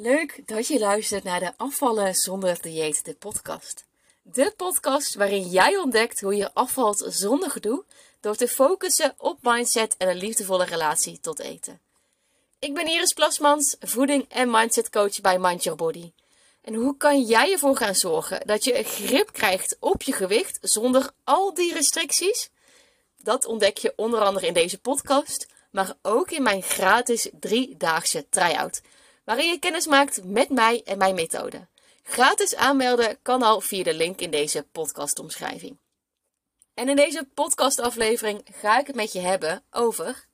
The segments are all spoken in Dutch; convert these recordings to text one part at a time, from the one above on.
Leuk dat je luistert naar de Afvallen zonder dieet, de podcast. De podcast waarin jij ontdekt hoe je afvalt zonder gedoe door te focussen op mindset en een liefdevolle relatie tot eten. Ik ben Iris Plasmans, voeding- en mindset coach bij Mind Your Body. En hoe kan jij ervoor gaan zorgen dat je grip krijgt op je gewicht zonder al die restricties? Dat ontdek je onder andere in deze podcast, maar ook in mijn gratis driedaagse try-out waarin je kennis maakt met mij en mijn methode. Gratis aanmelden kan al via de link in deze podcastomschrijving. En in deze podcastaflevering ga ik het met je hebben over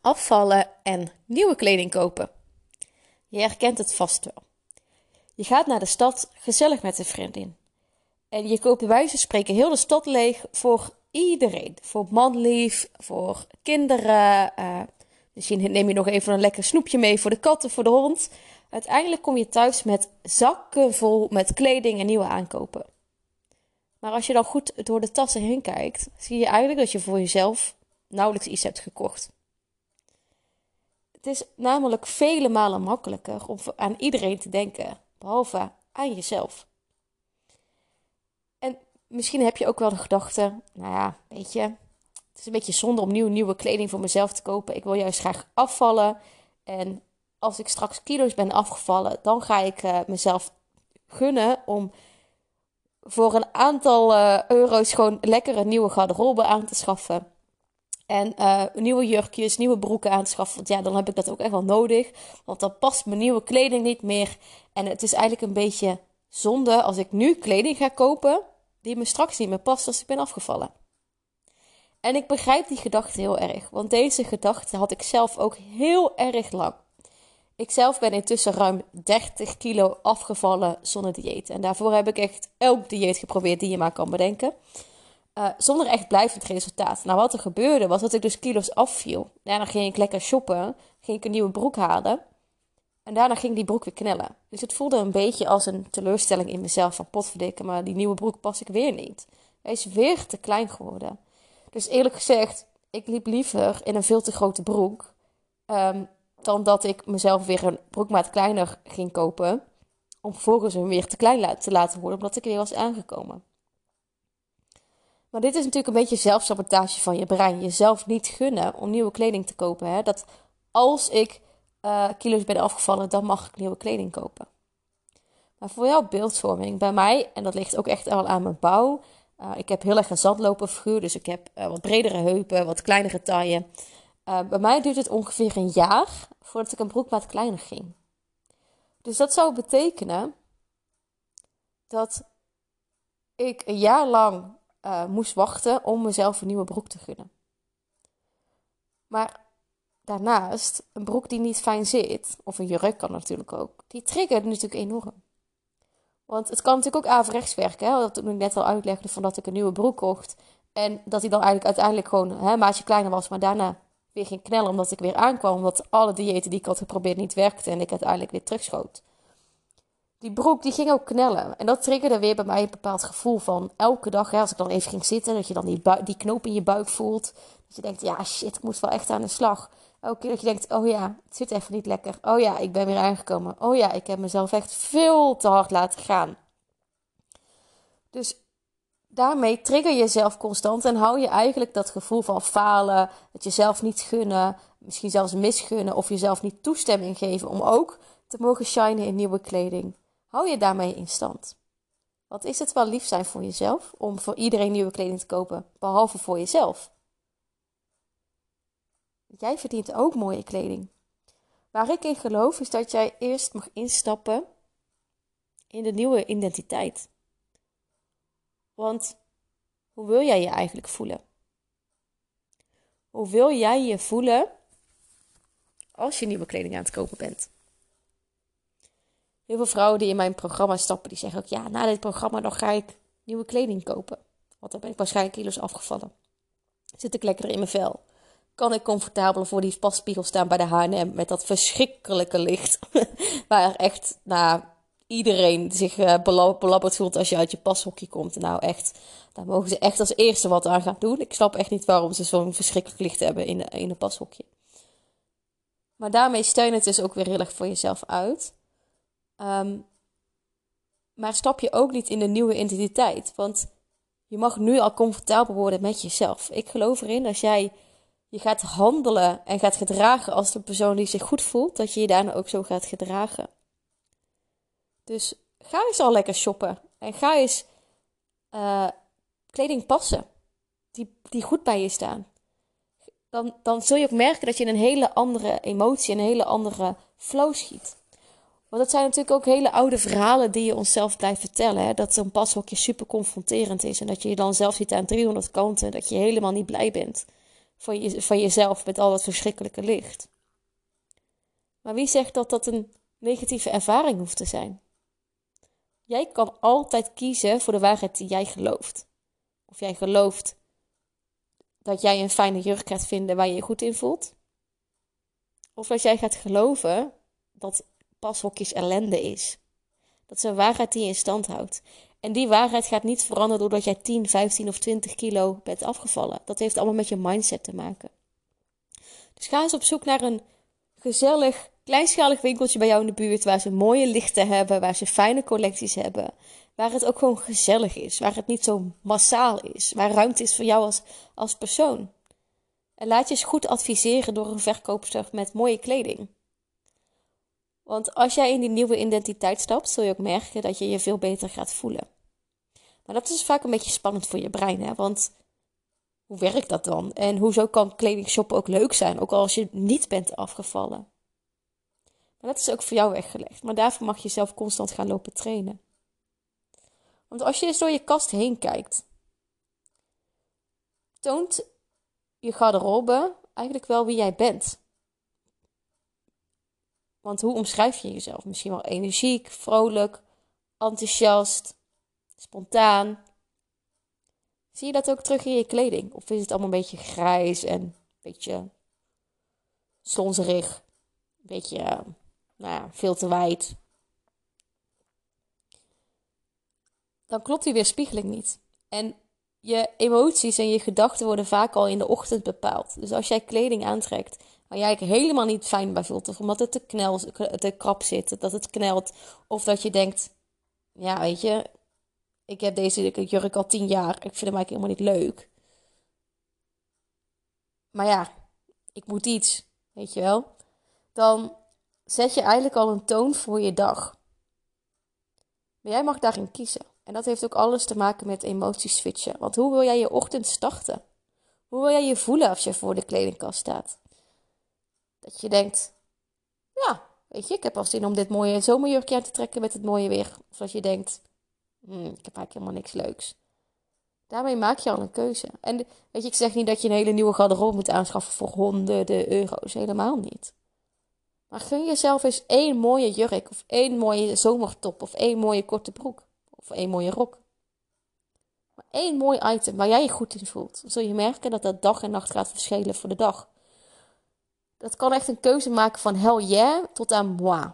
afvallen en nieuwe kleding kopen. Je herkent het vast wel. Je gaat naar de stad gezellig met een vriendin. En je koopt bij wijze van spreken heel de stad leeg voor iedereen. Voor manlief, voor kinderen, uh, Misschien neem je nog even een lekker snoepje mee voor de kat of voor de hond. Uiteindelijk kom je thuis met zakken vol met kleding en nieuwe aankopen. Maar als je dan goed door de tassen heen kijkt, zie je eigenlijk dat je voor jezelf nauwelijks iets hebt gekocht. Het is namelijk vele malen makkelijker om aan iedereen te denken, behalve aan jezelf. En misschien heb je ook wel de gedachte, nou ja, weet je, het is een beetje zonde om nieuw, nieuwe kleding voor mezelf te kopen. Ik wil juist graag afvallen. En als ik straks kilo's ben afgevallen, dan ga ik uh, mezelf gunnen om voor een aantal uh, euro's gewoon lekker een nieuwe garderobe aan te schaffen. En uh, nieuwe jurkjes, nieuwe broeken aan te schaffen. Want ja, dan heb ik dat ook echt wel nodig. Want dan past mijn nieuwe kleding niet meer. En het is eigenlijk een beetje zonde als ik nu kleding ga kopen die me straks niet meer past als ik ben afgevallen. En ik begrijp die gedachte heel erg, want deze gedachte had ik zelf ook heel erg lang. Ik zelf ben intussen ruim 30 kilo afgevallen zonder dieet. En daarvoor heb ik echt elk dieet geprobeerd die je maar kan bedenken. Uh, zonder echt blijvend resultaat. Nou, wat er gebeurde was dat ik dus kilo's afviel. Daarna ging ik lekker shoppen, ging ik een nieuwe broek halen. En daarna ging die broek weer knellen. Dus het voelde een beetje als een teleurstelling in mezelf van potverdikken, maar die nieuwe broek pas ik weer niet. Hij is weer te klein geworden. Dus eerlijk gezegd, ik liep liever in een veel te grote broek. Um, dan dat ik mezelf weer een broekmaat kleiner ging kopen. Om vervolgens hem weer te klein te laten worden, omdat ik weer was aangekomen. Maar dit is natuurlijk een beetje zelfsabotage van je brein. Jezelf niet gunnen om nieuwe kleding te kopen. Hè? Dat als ik uh, kilo's ben afgevallen, dan mag ik nieuwe kleding kopen. Maar voor jouw beeldvorming, bij mij, en dat ligt ook echt al aan mijn bouw, uh, ik heb heel erg een zandloperfiguur, dus ik heb uh, wat bredere heupen, wat kleinere taille. Uh, bij mij duurt het ongeveer een jaar voordat ik een broekmaat kleiner ging. Dus dat zou betekenen dat ik een jaar lang moest wachten om mezelf een nieuwe broek te gunnen. Maar daarnaast, een broek die niet fijn zit, of een jurk kan natuurlijk ook, die triggert natuurlijk enorm. Want het kan natuurlijk ook averechts werken. Hè? Dat ik net al uitlegde van dat ik een nieuwe broek kocht. En dat hij dan eigenlijk uiteindelijk gewoon hè, een maatje kleiner was. Maar daarna weer ging knellen omdat ik weer aankwam. Omdat alle diëten die ik had geprobeerd niet werkten. En ik uiteindelijk weer terugschoot. Die broek die ging ook knellen. En dat triggerde weer bij mij een bepaald gevoel van elke dag. Hè, als ik dan even ging zitten. Dat je dan die, die knoop in je buik voelt. Dat je denkt, ja shit, ik moet wel echt aan de slag. Keer dat je denkt, oh ja, het zit even niet lekker. Oh ja, ik ben weer aangekomen. Oh ja, ik heb mezelf echt veel te hard laten gaan. Dus daarmee trigger je jezelf constant en hou je eigenlijk dat gevoel van falen, het jezelf niet gunnen, misschien zelfs misgunnen of jezelf niet toestemming geven om ook te mogen shinen in nieuwe kleding. Hou je daarmee in stand. Wat is het wel lief zijn voor jezelf om voor iedereen nieuwe kleding te kopen, behalve voor jezelf? Jij verdient ook mooie kleding. Waar ik in geloof is dat jij eerst mag instappen in de nieuwe identiteit. Want hoe wil jij je eigenlijk voelen? Hoe wil jij je voelen als je nieuwe kleding aan het kopen bent? Heel veel vrouwen die in mijn programma stappen, die zeggen ook: ja, na dit programma dan ga ik nieuwe kleding kopen. Want dan ben ik waarschijnlijk kilo's afgevallen. Zit ik lekker in mijn vel kan ik comfortabel voor die passpiegel staan bij de H&M met dat verschrikkelijke licht. Waar echt, nou, iedereen zich uh, belabberd voelt als je uit je pashokje komt. Nou echt, daar mogen ze echt als eerste wat aan gaan doen. Ik snap echt niet waarom ze zo'n verschrikkelijk licht hebben in, in een pashokje. Maar daarmee steun het dus ook weer heel erg voor jezelf uit. Ehm, maar stap je ook niet in de nieuwe identiteit. Want je mag nu al comfortabel worden met jezelf. Ik geloof erin als jij je gaat handelen en gaat gedragen als de persoon die zich goed voelt, dat je je daarna ook zo gaat gedragen. Dus ga eens al lekker shoppen en ga eens uh, kleding passen die, die goed bij je staan. Dan, dan zul je ook merken dat je een hele andere emotie, een hele andere flow schiet. Want dat zijn natuurlijk ook hele oude verhalen die je onszelf blijft vertellen. Hè? Dat zo'n pashokje super confronterend is en dat je je dan zelf ziet aan 300 kanten. Dat je helemaal niet blij bent van, je, van jezelf met al dat verschrikkelijke licht. Maar wie zegt dat dat een negatieve ervaring hoeft te zijn? Jij kan altijd kiezen voor de waarheid die jij gelooft. Of jij gelooft dat jij een fijne jurk gaat vinden waar je je goed in voelt. Of als jij gaat geloven dat pashokjes ellende is. Dat is een waarheid die je in stand houdt. En die waarheid gaat niet veranderen doordat jij 10, 15 of 20 kilo bent afgevallen. Dat heeft allemaal met je mindset te maken. Dus ga eens op zoek naar een gezellig, kleinschalig winkeltje bij jou in de buurt. Waar ze mooie lichten hebben, waar ze fijne collecties hebben. Waar het ook gewoon gezellig is. Waar het niet zo massaal is. Waar ruimte is voor jou als, als persoon. En laat je eens goed adviseren door een verkoopster met mooie kleding. Want als jij in die nieuwe identiteit stapt, zul je ook merken dat je je veel beter gaat voelen. Maar dat is vaak een beetje spannend voor je brein, hè? Want hoe werkt dat dan? En hoezo kan kleding shoppen ook leuk zijn, ook als je niet bent afgevallen? Maar dat is ook voor jou weggelegd. Maar daarvoor mag je zelf constant gaan lopen trainen. Want als je eens door je kast heen kijkt, toont je garderobe eigenlijk wel wie jij bent. Want hoe omschrijf je jezelf? Misschien wel energiek, vrolijk, enthousiast, spontaan. Zie je dat ook terug in je kleding? Of is het allemaal een beetje grijs en een beetje slonzerig? Een beetje, nou ja, veel te wijd. Dan klopt die weerspiegeling niet. En je emoties en je gedachten worden vaak al in de ochtend bepaald. Dus als jij kleding aantrekt waar jij helemaal niet fijn bij voelt, of omdat het te, knel, te krap zit, dat het knelt, of dat je denkt, ja, weet je, ik heb deze jurk al tien jaar, ik vind hem eigenlijk helemaal niet leuk. Maar ja, ik moet iets, weet je wel. Dan zet je eigenlijk al een toon voor je dag. Maar jij mag daarin kiezen. En dat heeft ook alles te maken met emoties switchen. Want hoe wil jij je ochtend starten? Hoe wil jij je voelen als je voor de kledingkast staat? Dat je denkt, ja, weet je, ik heb al zin om dit mooie zomerjurkje aan te trekken met het mooie weer. Of dat je denkt, hmm, ik heb eigenlijk helemaal niks leuks. Daarmee maak je al een keuze. En weet je, ik zeg niet dat je een hele nieuwe garderobe moet aanschaffen voor honderden euro's. Helemaal niet. Maar gun jezelf eens één mooie jurk, of één mooie zomertop, of één mooie korte broek, of één mooie rok. Maar één mooi item waar jij je goed in voelt. Zul je merken dat dat dag en nacht gaat verschillen voor de dag. Dat kan echt een keuze maken van hell yeah tot aan moi.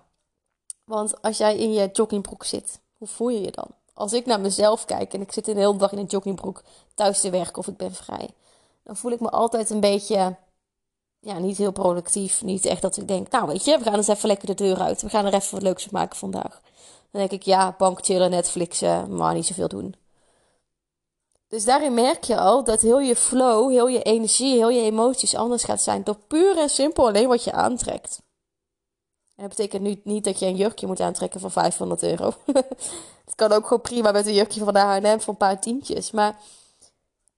Want als jij in je joggingbroek zit, hoe voel je je dan? Als ik naar mezelf kijk en ik zit de hele dag in een joggingbroek thuis te werken of ik ben vrij, dan voel ik me altijd een beetje, ja, niet heel productief. Niet echt dat ik denk, nou weet je, we gaan eens even lekker de deur uit. We gaan er even wat leuks van maken vandaag. Dan denk ik, ja, bank chillen, Netflixen, maar niet zoveel doen. Dus daarin merk je al dat heel je flow, heel je energie, heel je emoties anders gaat zijn. Door puur en simpel alleen wat je aantrekt. En dat betekent nu niet dat je een jurkje moet aantrekken van 500 euro. het kan ook gewoon prima met een jurkje van de H&M voor een paar tientjes. Maar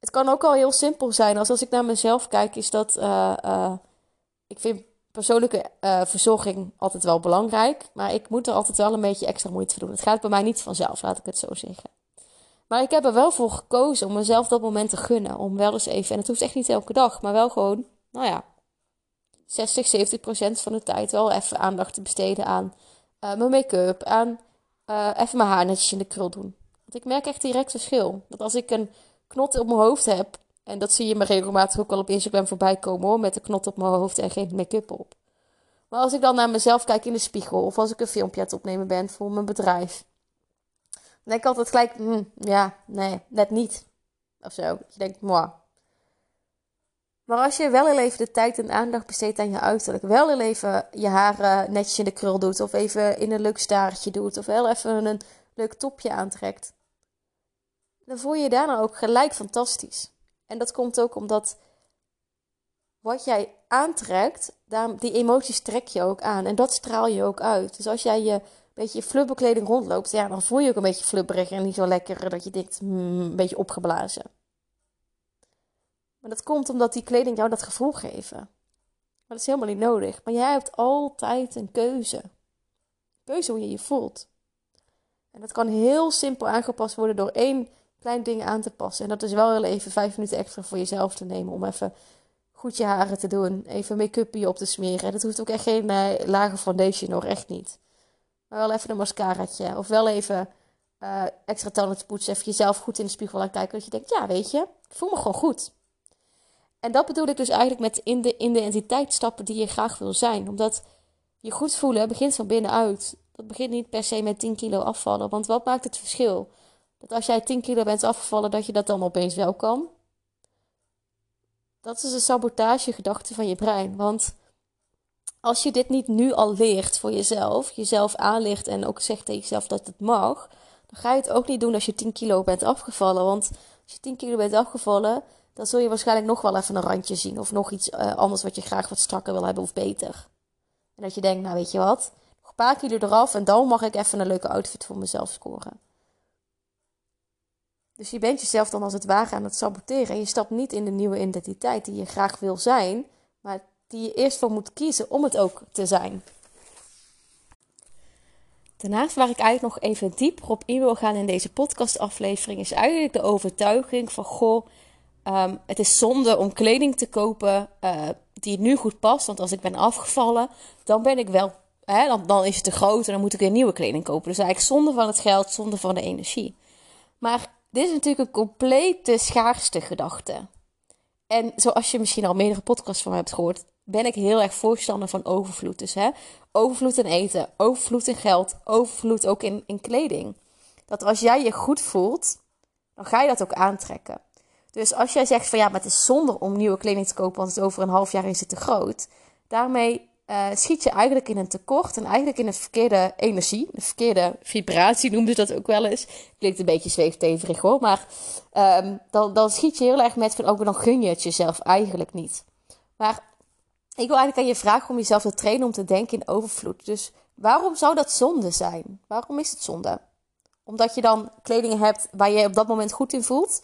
het kan ook al heel simpel zijn. Als, als ik naar mezelf kijk, is dat... Uh, uh, ik vind persoonlijke uh, verzorging altijd wel belangrijk. Maar ik moet er altijd wel een beetje extra moeite voor doen. Het gaat bij mij niet vanzelf, laat ik het zo zeggen. Maar ik heb er wel voor gekozen om mezelf dat moment te gunnen. Om wel eens even, en het hoeft echt niet elke dag, maar wel gewoon, nou ja, 60, 70 procent van de tijd wel even aandacht te besteden aan uh, mijn make-up, aan uh, even mijn haar netjes in de krul doen. Want ik merk echt direct verschil. Dat als ik een knot op mijn hoofd heb, en dat zie je me regelmatig ook wel op Instagram voorbij komen hoor, met een knot op mijn hoofd en geen make-up op. Maar als ik dan naar mezelf kijk in de spiegel, of als ik een filmpje aan het opnemen ben voor mijn bedrijf, denk ik altijd gelijk, hm, ja, nee, net niet. Of zo. Je denkt. Maar als je wel even de tijd en aandacht besteedt aan je uiterlijk, wel even je haren netjes in de krul doet, of even in een leuk staartje doet, of wel even een leuk topje aantrekt, dan voel je je daarna ook gelijk fantastisch. En dat komt ook omdat wat jij aantrekt, die emoties trek je ook aan. En dat straal je ook uit. Dus als jij je beetje flubberkleding rondloopt, ja, dan voel je ook een beetje flubberig en niet zo lekker dat je denkt, hmm, een beetje opgeblazen. Maar dat komt omdat die kleding jou dat gevoel geven. Maar dat is helemaal niet nodig. Maar jij hebt altijd een keuze. Keuze hoe je je voelt. En dat kan heel simpel aangepast worden door één klein ding aan te passen. En dat is wel heel even vijf minuten extra voor jezelf te nemen om even goed je haren te doen. Even make-upje op te smeren. En dat hoeft ook echt geen uh, lage foundation hoor, echt niet. Wel even een mascaraatje. Of wel even uh, extra tanden poetsen. Even jezelf goed in de spiegel aan kijken. Dat je denkt, ja weet je, ik voel me gewoon goed. En dat bedoel ik dus eigenlijk met in de, in de die je graag wil zijn. Omdat je goed voelen begint van binnenuit. Dat begint niet per se met 10 kilo afvallen. Want wat maakt het verschil? Dat als jij 10 kilo bent afgevallen, dat je dat dan opeens wel kan. Dat is een sabotagegedachte van je brein. Want als je dit niet nu al leert voor jezelf, jezelf aanlegt en ook zegt tegen jezelf dat het mag, dan ga je het ook niet doen als je 10 kilo bent afgevallen. Want als je 10 kilo bent afgevallen, dan zul je waarschijnlijk nog wel even een randje zien. Of nog iets uh, anders wat je graag wat strakker wil hebben of beter. En dat je denkt, nou weet je wat, nog een paar kilo eraf en dan mag ik even een leuke outfit voor mezelf scoren. Dus je bent jezelf dan als het ware aan het saboteren. En je stapt niet in de nieuwe identiteit die je graag wil zijn, maar die je eerst voor moet kiezen om het ook te zijn. Daarnaast waar ik eigenlijk nog even dieper op in wil gaan in deze podcastaflevering is eigenlijk de overtuiging van goh, um, het is zonde om kleding te kopen uh, die nu goed past. Want als ik ben afgevallen, dan ben ik wel, hè, dan, dan is het te groot en dan moet ik weer nieuwe kleding kopen. Dus eigenlijk zonde van het geld, zonde van de energie. Maar dit is natuurlijk een complete schaarste gedachte. En zoals je misschien al meerdere podcasts van me hebt gehoord, ben ik heel erg voorstander van overvloed. Dus hè, overvloed in eten, overvloed in geld, overvloed ook in, in kleding. Dat als jij je goed voelt, dan ga je dat ook aantrekken. Dus als jij zegt van ja, maar het is zonde om nieuwe kleding te kopen, want het over een half jaar is het te groot. Daarmee uh, schiet je eigenlijk in een tekort en eigenlijk in een verkeerde energie, een verkeerde vibratie noemde dat ook wel eens. Klinkt een beetje zweefteverig hoor, maar um, dan, dan schiet je heel erg met van, ook dan gun je het jezelf eigenlijk niet. Maar ik wil eigenlijk aan je vragen om jezelf te trainen om te denken in overvloed. Dus waarom zou dat zonde zijn? Waarom is het zonde? Omdat je dan kleding hebt waar je op dat moment goed in voelt.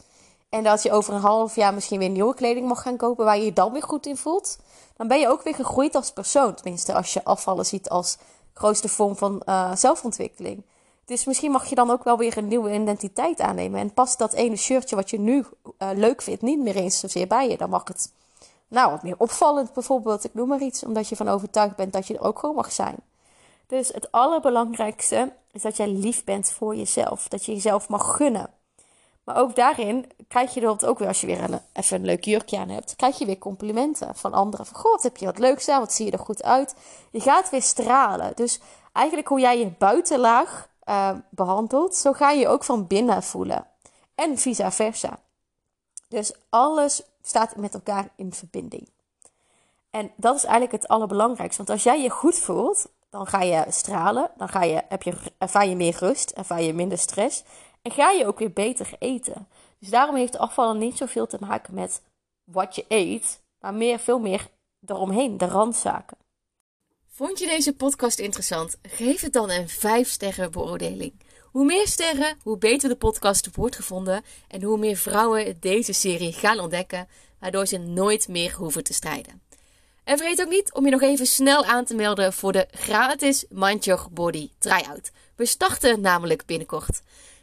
En dat je over een half jaar misschien weer nieuwe kleding mag gaan kopen waar je je dan weer goed in voelt. Dan ben je ook weer gegroeid als persoon. Tenminste, als je afvallen ziet als grootste vorm van uh, zelfontwikkeling. Dus misschien mag je dan ook wel weer een nieuwe identiteit aannemen. En past dat ene shirtje wat je nu uh, leuk vindt niet meer eens zozeer bij je. Dan mag het nou, wat meer opvallend bijvoorbeeld, ik noem maar iets, omdat je van overtuigd bent dat je er ook gewoon mag zijn. Dus het allerbelangrijkste is dat jij lief bent voor jezelf. Dat je jezelf mag gunnen. Maar ook daarin krijg je dat ook weer, als je weer even een leuk jurkje aan hebt, krijg je weer complimenten van anderen. Van, god, heb je wat leuks aan? Wat zie je er goed uit? Je gaat weer stralen. Dus eigenlijk hoe jij je buitenlaag uh, behandelt, zo ga je je ook van binnen voelen. En vice versa. Dus alles staat met elkaar in verbinding. En dat is eigenlijk het allerbelangrijkste. Want als jij je goed voelt, dan ga je stralen. Dan ga je, heb je, ervaar je meer rust, ervaar je minder stress. En ga je ook weer beter eten. Dus daarom heeft afvallen niet zoveel te maken met wat je eet, maar meer, veel meer eromheen, de randzaken. Vond je deze podcast interessant? Geef het dan een 5 sterren beoordeling. Hoe meer sterren, hoe beter de podcast wordt gevonden en hoe meer vrouwen deze serie gaan ontdekken, waardoor ze nooit meer hoeven te strijden. En vergeet ook niet om je nog even snel aan te melden voor de gratis Mind Your Body Tryout. We starten namelijk binnenkort.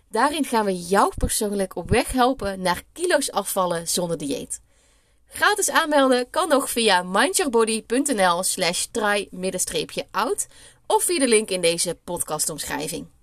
Daarin gaan we jou persoonlijk op weg helpen naar kilo's afvallen zonder dieet. Gratis aanmelden kan nog via mindyourbody.nl slash try-out of via de link in deze podcastomschrijving.